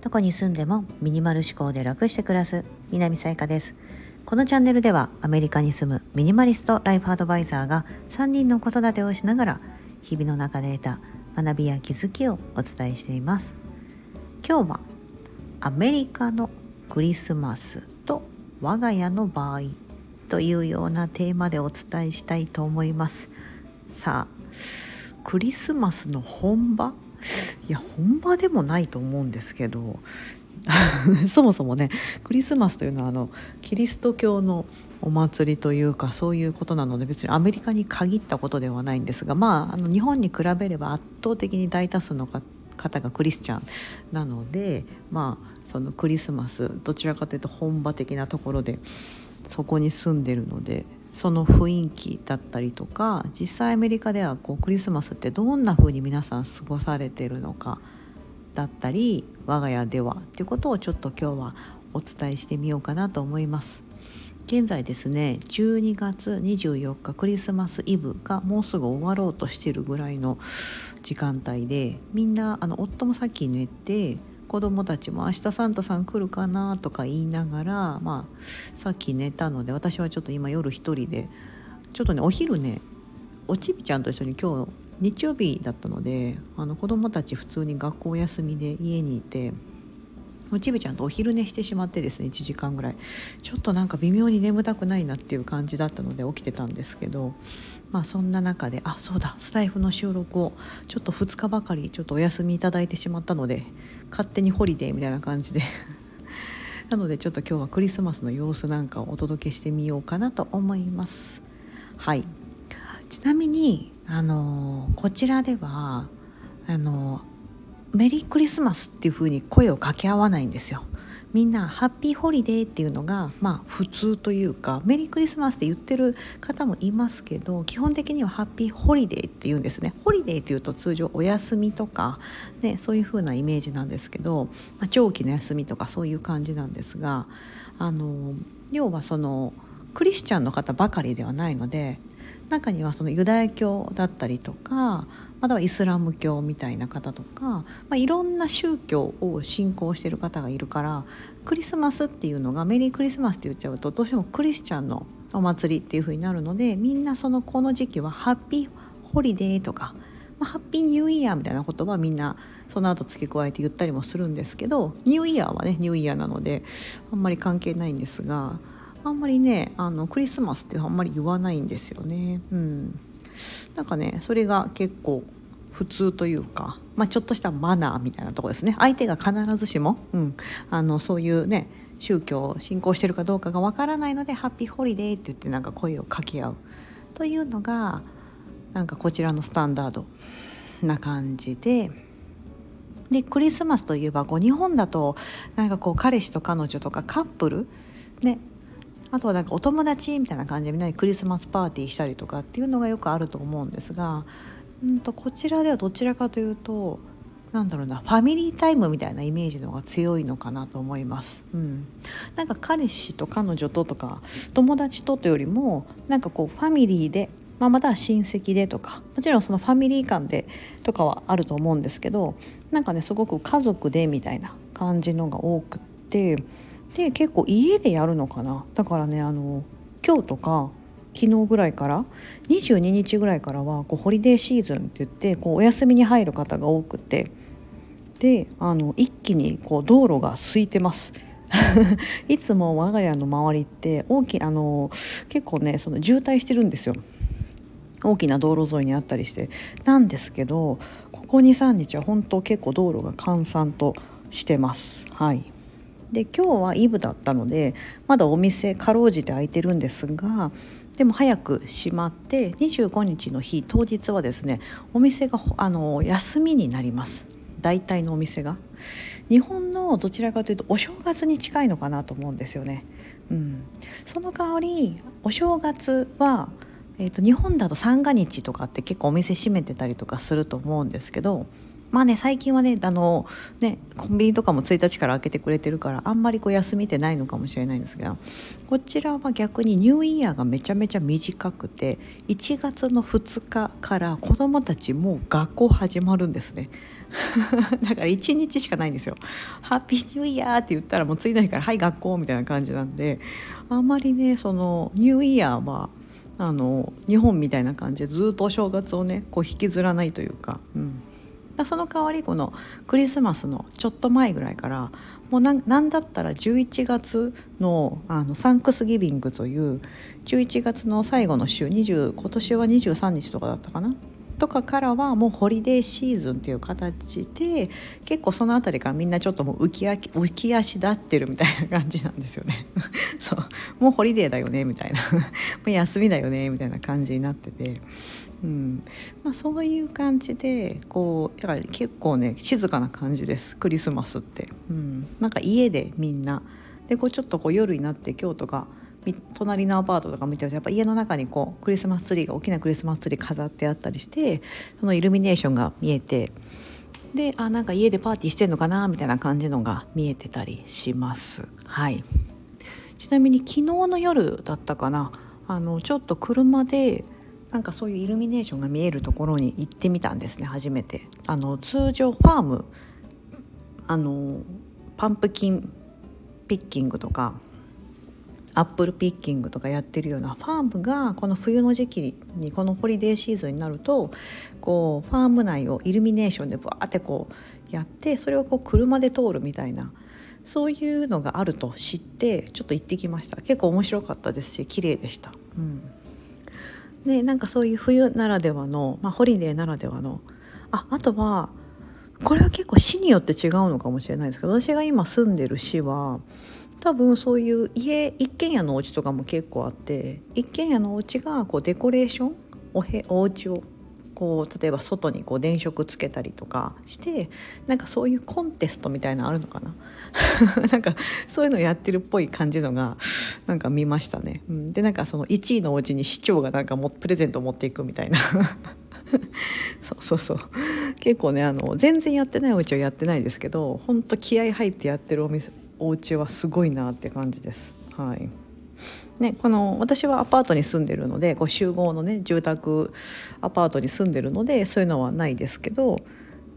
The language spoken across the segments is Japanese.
どこに住んでもミニマル思考で楽して暮らす南さやかです。このチャンネルではアメリカに住むミニマリストライフアドバイザーが3人の子育てをしながら日々の中で得た学びや気づきをお伝えしています。今日はアメリカのクリスマスと我が家の場合というようなテーマでお伝えしたいと思います。さあクリスマスの本場？いや本場でもないと思うんですけど。そもそもねクリスマスというのはあのキリスト教のお祭りというかそういうことなので別にアメリカに限ったことではないんですがまああの日本に比べれば圧倒的に大多数の方がクリスチャンなのでまあそのクリスマスどちらかというと本場的なところでそこに住んでるのでその雰囲気だったりとか実際アメリカではこうクリスマスってどんな風に皆さん過ごされてるのかだったり我が家ではっていうことをちょっと今日はお伝えしてみようかなと思います。現在ですね12月24日クリスマスイブがもうすぐ終わろうとしてるぐらいの時間帯でみんなあの夫もさっき寝て子供たちも「明日サンタさん来るかな?」とか言いながら、まあ、さっき寝たので私はちょっと今夜一人でちょっとねお昼ねおちびちゃんと一緒に今日日曜日だったのであの子供たち普通に学校休みで家にいておちびちゃんとお昼寝してしまってですね1時間ぐらい。ちょっとなんか微妙に眠たくないなっていう感じだったので起きてたんですけどまあそんな中であそうだスタイフの収録をちょっと2日ばかりちょっとお休みいただいてしまったので勝手にホリデーみたいな感じで。なのでちょっと今日はクリスマスの様子なんかをお届けしてみようかなと思います。はい。ちなみにあのこちらではあのメリークリスマスっていう風に声を掛け合わないんですよ。みんな Happy Holiday っていうのがまあ普通というかメリークリスマスって言ってる方もいますけど基本的には Happy Holiday って言うんですね。ホリデーっていうと通常お休みとか、ね、そういう風なイメージなんですけど、まあ、長期の休みとかそういう感じなんですがあの要はそのクリスチャンの方ばかりではないので中にはそのユダヤ教だったりとかまたはイスラム教みたいな方とか、まあ、いろんな宗教を信仰している方がいるからクリスマスっていうのがメリークリスマスって言っちゃうとどうしてもクリスチャンのお祭りっていう風になるのでみんなそのこの時期はハッピーホリデーとか、まあ、ハッピーニューイヤーみたいな言葉はみんなその後付け加えて言ったりもするんですけどニューイヤーはねニューイヤーなのであんまり関係ないんですがあんまりねあのクリスマスってあんまり言わないんですよね。うん、なんかねそれが結構普通というか、まあ、ちょっとしたマナーみたいなとこですね相手が必ずしも、うん、あのそういうね宗教を信仰してるかどうかがわからないので「ハッピーホリデー」って言ってなんか声を掛け合うというのがなんかこちらのスタンダードな感じで。でクリスマスといえばこう日本だとなんかこう彼氏と彼女とかカップルねあとはなんかお友達みたいな感じでみんなでクリスマスパーティーしたりとかっていうのがよくあると思うんですがんとこちらではどちらかというとなんだろうなファミリータイムみたいなイメージの方が強いのかなと思います。うん、なんか彼氏と彼女ととか友達とというよりもなんかこうファミリーで、まあ、または親戚でとかもちろんそのファミリー感でとかはあると思うんですけどなんかねすごく家族でみたいな感じのが多くって。で結構家でやるのかな。だからねあの今日とか昨日ぐらいから22日ぐらいからはこうホリデーシーズンって言ってこうお休みに入る方が多くて。であの一気にこう道路が空いてます。いつも我が家の周りって大きあの結構ねその渋滞してるんですよ。大きな道路沿いにあったりして。なんですけどここ23日は本当結構道路が閑散としてます。はい。で今日はイブだったのでまだお店かろうじて開いてるんですがでも早く閉まって25日の日当日はですねお店があの休みになります。大体のお店が。日本のどちらかというとお正月に近いのかなと思うんですよね、うん、その代わりお正月はえーと、日本だと三が日とかって結構お店閉めてたりとかすると思うんですけどまあね最近はねあのねコンビニとかも1日から開けてくれてるからあんまりこう休みってないのかもしれないんですがこちらは逆にニューイヤーがめちゃめちゃ短くて1月の2日から子どもたちもう学校始まるんですね。だから1日しかないんですよ。ハッピーニューイヤーって言ったらもう次の日から「はい学校」みたいな感じなんであんまりねそのニューイヤーはあの日本みたいな感じでずっとお正月をねこう引きずらないというか、うん、その代わりこのクリスマスのちょっと前ぐらいからもうなんだったら11月のあのサンクスギビングという11月の最後の週20今年は23日とかだったかな？とかからはもうホリデーシーズンっていう形で結構その辺りからみんなちょっともう浮き浮き足立ってるみたいな感じなんですよね。そう。もうホリデーだよねみたいな。休みだよねみたいな感じになってて、うん。まあ、そういう感じでこうだから結構ね静かな感じですクリスマスって、うん、なんか家でみんな。でこうちょっとこう夜になって京都が隣のアパートとか見てるとやっぱ家の中にこうクリスマスツリーが大きなクリスマスツリー飾ってあったりしてそのイルミネーションが見えてであなんか家でパーティーしてんのかなみたいな感じのが見えてたりします。はい。ちなみに昨日の夜だったかなあのちょっと車でなんかそういうイルミネーションが見えるところに行ってみたんですね初めて。あの通常ファームあの pumpkin picking とか apple picking とかやってるようなファームがこの冬の時期にこのホリデーシーズンになるとこうファーム内をイルミネーションでバーってこうやってそれをこう車で通るみたいなそういうのがあると知ってちょっと行ってきました。結構面白かったですし綺麗でした。うん、でなんかそういう冬ならではの、まあ、ホリデーならではの。ああとはこれは結構市によって違うのかもしれないですけど私が今住んでる市は多分そういう家一軒家のお家とかも結構あって一軒家のお家がこうデコレーションおへお家をこう例えば外にこう電飾つけたりとかしてなんかそういうコンテストみたいなのあるのかな？なんかそういうのやってるっぽい感じのがなんか見ましたね。うん、でなんかその1位のお家に市長がなんかもプレゼントを持っていくみたいな。そうそうそう。結構ねあの全然やってないお家はやってないですけどほんと気合入ってやってるお店お家はすごいなって感じです。はい。ね、この私はアパートに住んでるのでこう集合のね住宅アパートに住んでるのでそういうのはないですけど、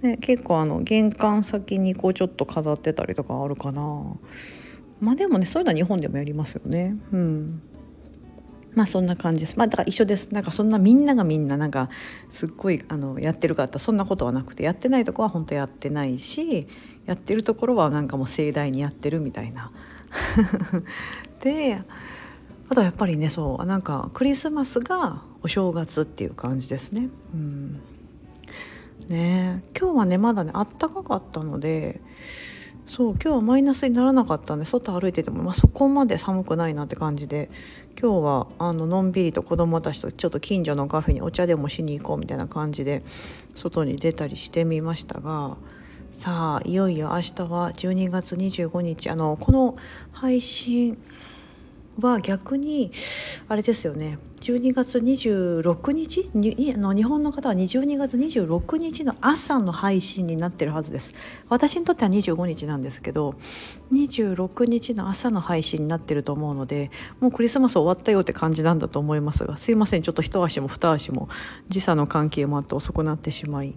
ね、結構あの玄関先にこうちょっと飾ってたりとかあるかな。まあでもねそういうのは日本でもやりますよね。うん。まあそんな感じです。まあだから一緒です。なんかそんなみんながみんななんかすっごいあのやってるかってそんなことはなくてやってないとこは本当やってないしやってるところはなんかもう盛大にやってるみたいな。であとはやっぱりねそうなんかクリスマスがお正月っていう感じですね。うんね今日はねまだねあったかかったのでそう今日はマイナスにならなかったんで外歩いてても、まあ、そこまで寒くないなって感じで今日はあののんびりと子供たちとちょっと近所のカフェにお茶でもしに行こうみたいな感じで外に出たりしてみましたがさあいよいよ明日は12月25日。あのこの配信は逆にあれですよね。12月26日？にあの日本の方は12月26日の朝の配信になってるはずです。私にとっては25日なんですけど26日の朝の配信になってると思うのでもうクリスマス終わったよって感じなんだと思いますがすいません。ちょっと一足も二足も時差の関係もあって遅くなってしまい。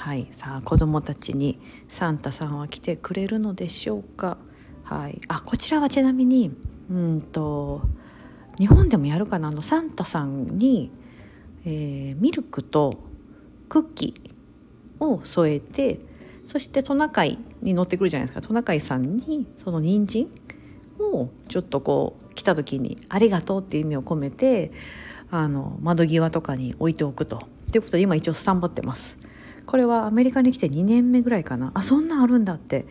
はい。さあ子どもたちにサンタさんは来てくれるのでしょうか。はい。あこちらはちなみにうんと日本でもやるかな？あのサンタさんに、えー、ミルクとクッキーを添えてそしてトナカイに乗ってくるじゃないですか。トナカイさんにその人参をちょっとこう来た時に「ありがとう」っていう意味を込めてあの窓際とかに置いておくと。ということで今一応スタンバってます。これはアメリカに来て2年目ぐらいかな。あそんなんあるんだって。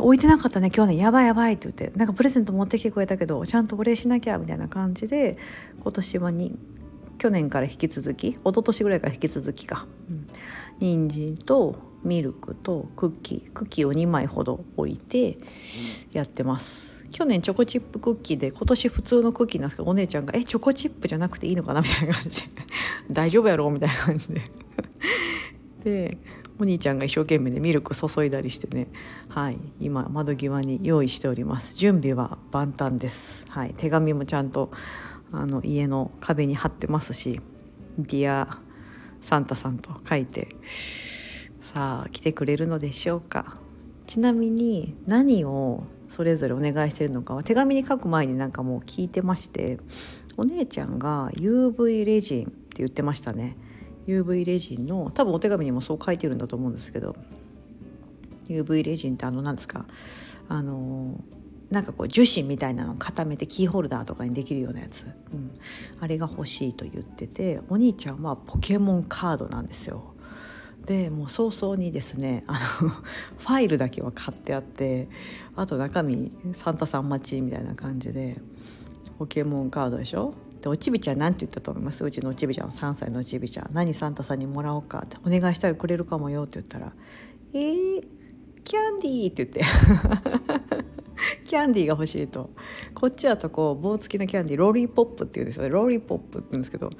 置いてなかったね。今日ねやばいやばいって言って。なんかプレゼント持ってきてくれたけどちゃんとお礼しなきゃみたいな感じで今年はに去年から引き続き一昨年ぐらいから引き続きか、うん、人参とミルクとクッキー。クッキーを2枚ほど置いてやってます、去年チョコチップクッキーで今年普通のクッキーなんですけどお姉ちゃんが「えチョコチップじゃなくていいのかな?」みたいな感じで「大丈夫やろ?」みたいな感じで。でお兄ちゃんが一生懸命ねミルク注いだりしてねはい今窓際に用意しております。準備は万端です。はい手紙もちゃんとあの家の壁に貼ってますし「ディアサンタさん」と書いてさあ来てくれるのでしょうか。ちなみに何をそれぞれお願いしてるのかは手紙に書く前になんかもう聞いてましてお姉ちゃんが UV レジンって言ってましたね。UV レジンの多分お手紙にもそう書いてるんだと思うんですけど UV レジンってあの何ですかあのなんかこう樹脂みたいなのを固めてキーホルダーとかにできるようなやつ、うん、あれが欲しいと言っててお兄ちゃんはポケモンカードなんですよ。でもう早々にですねあの ファイルだけは買ってあってあと中身サンタさん待ちみたいな感じでポケモンカードでしょ？でおちびちゃん何て言ったと思います？うちのおちびちゃん3歳のおちびちゃん。何サンタさんにもらおうか。ってお願いしたらくれるかもよって言ったら「えー、キャンディー」って言って。キャンディーが欲しいと。こっちだとこう棒付きのキャンディー lollipop っていうんですよ。ね lollipop って言うんですけど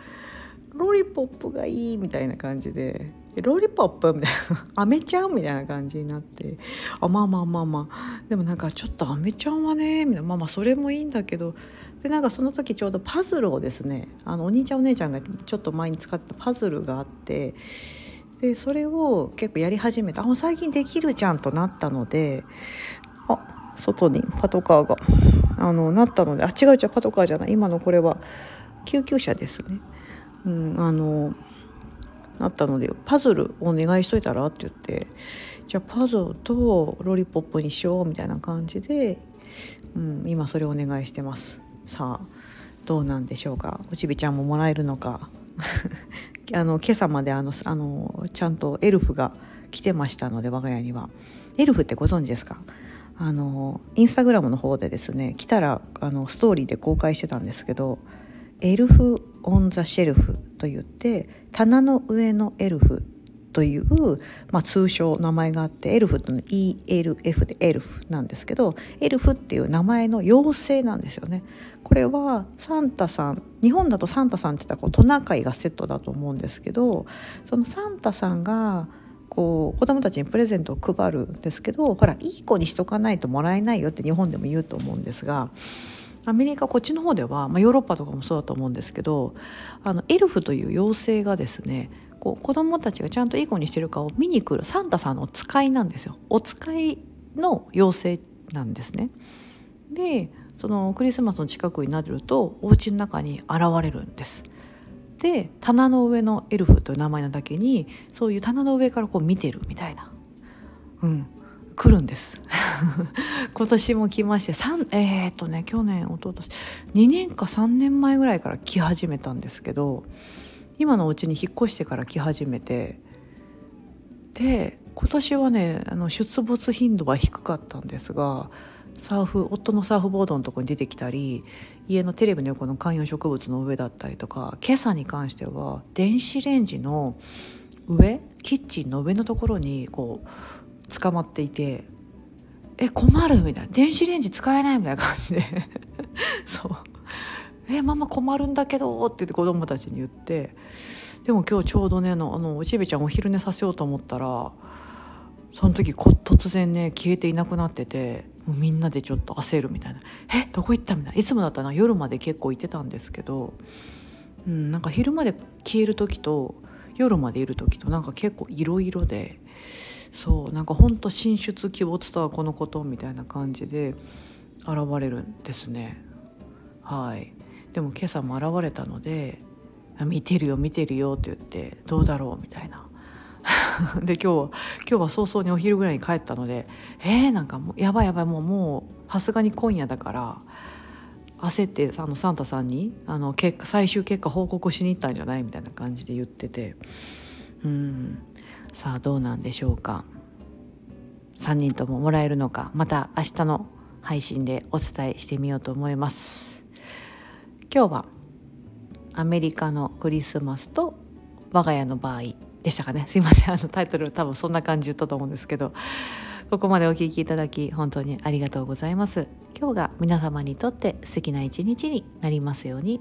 lollipop がいいみたいな感じで lollipop みたいなアメちゃんみたいな感じになってあまあまあまあまあ。でもなんかちょっとアメちゃんはねみたいな。まあまあそれもいいんだけどでなんかその時ちょうどパズルをですねあのお兄ちゃんお姉ちゃんがちょっと前に使ったパズルがあってでそれを結構やり始めてあ最近できるじゃんとなったのであ外にパトカーがあのなったのであ違う違うパトカーじゃない。今のこれは救急車ですね。うん、あのなったのでパズルお願いしといたらって言ってじゃあパズルとロリポップにしようみたいな感じで、うん、今それお願いしてます。さあどうなんでしょうか？おちびちゃんももらえるのか？あの今朝まであのあのちゃんとエルフが来てましたので我が家には。エルフってご存知ですか？あのインスタグラムの方でですね来たらあのストーリーで公開してたんですけどエルフ・オン・ザ・シェルフといって棚の上のエルフという、まあ、通称名前があってエルフっての ELF でエルフなんですけどエルフっていう名前の妖精なんですよね。これはサンタさん日本だとサンタさんって言ったらこうトナカイがセットだと思うんですけどそのサンタさんがこう子供たちにプレゼントを配るんですけどほらいい子にしとかないともらえないよって日本でも言うと思うんですがアメリカこっちの方では、まあ、ヨーロッパとかもそうだと思うんですけどあのエルフという妖精がですねこう子どもたちがちゃんといい子にしてるかを見に来るサンタさんのお使いなんですよお使いの妖精なんですね。でそのクリスマスの近くになるとお家の中に現れるんです。で棚の上のエルフという名前なだけにそういう棚の上からこう見てるみたいな、うん、来るんです 今年も来ましてえー、っとね去年一昨年2年か3年前ぐらいから来始めたんですけど今のお家に引っ越してから来始めてで今年はねあの出没頻度は低かったんですがサーフ夫のサーフボードのとこに出てきたり家のテレビの横の観葉植物の上だったりとか今朝に関しては電子レンジの上キッチンの上のところにこう捕まっていて「え困る」みたいな「電子レンジ使えない」みたいな感じで「えママ困るんだけど」って言って子供たちに言って。でも今日ちょうどねあのおちびちゃんお昼寝させようと思ったらその時突然ね消えていなくなっててみんなでちょっと焦るみたいな「えどこ行った?」みたいな。いつもだったら夜まで結構いてたんですけど、うん、なんか昼まで消える時と夜までいる時となんか結構いろいろでそうなんかほんと神出鬼没とはこのことみたいな感じで現れるんですね。はい。でも今朝も現れたので「見てるよ見てるよ」って言って「どうだろう」みたいな。で今日は今日は早々にお昼ぐらいに帰ったのでえー、なんかもうやばいやばいもうもうさすがに今夜だから焦ってあのサンタさんにあの結果最終結果報告しに行ったんじゃないみたいな感じで言ってて。うん。さあどうなんでしょうか。3人とももらえるのかまた明日の配信でお伝えしてみようと思います。今日はアメリカのクリスマスと我が家の場合でしたかね。すいません。あのタイトル多分そんな感じ言ったと思うんですけど。ここまでお聴きいただき本当にありがとうございます。今日が皆様にとって素敵な一日になりますように。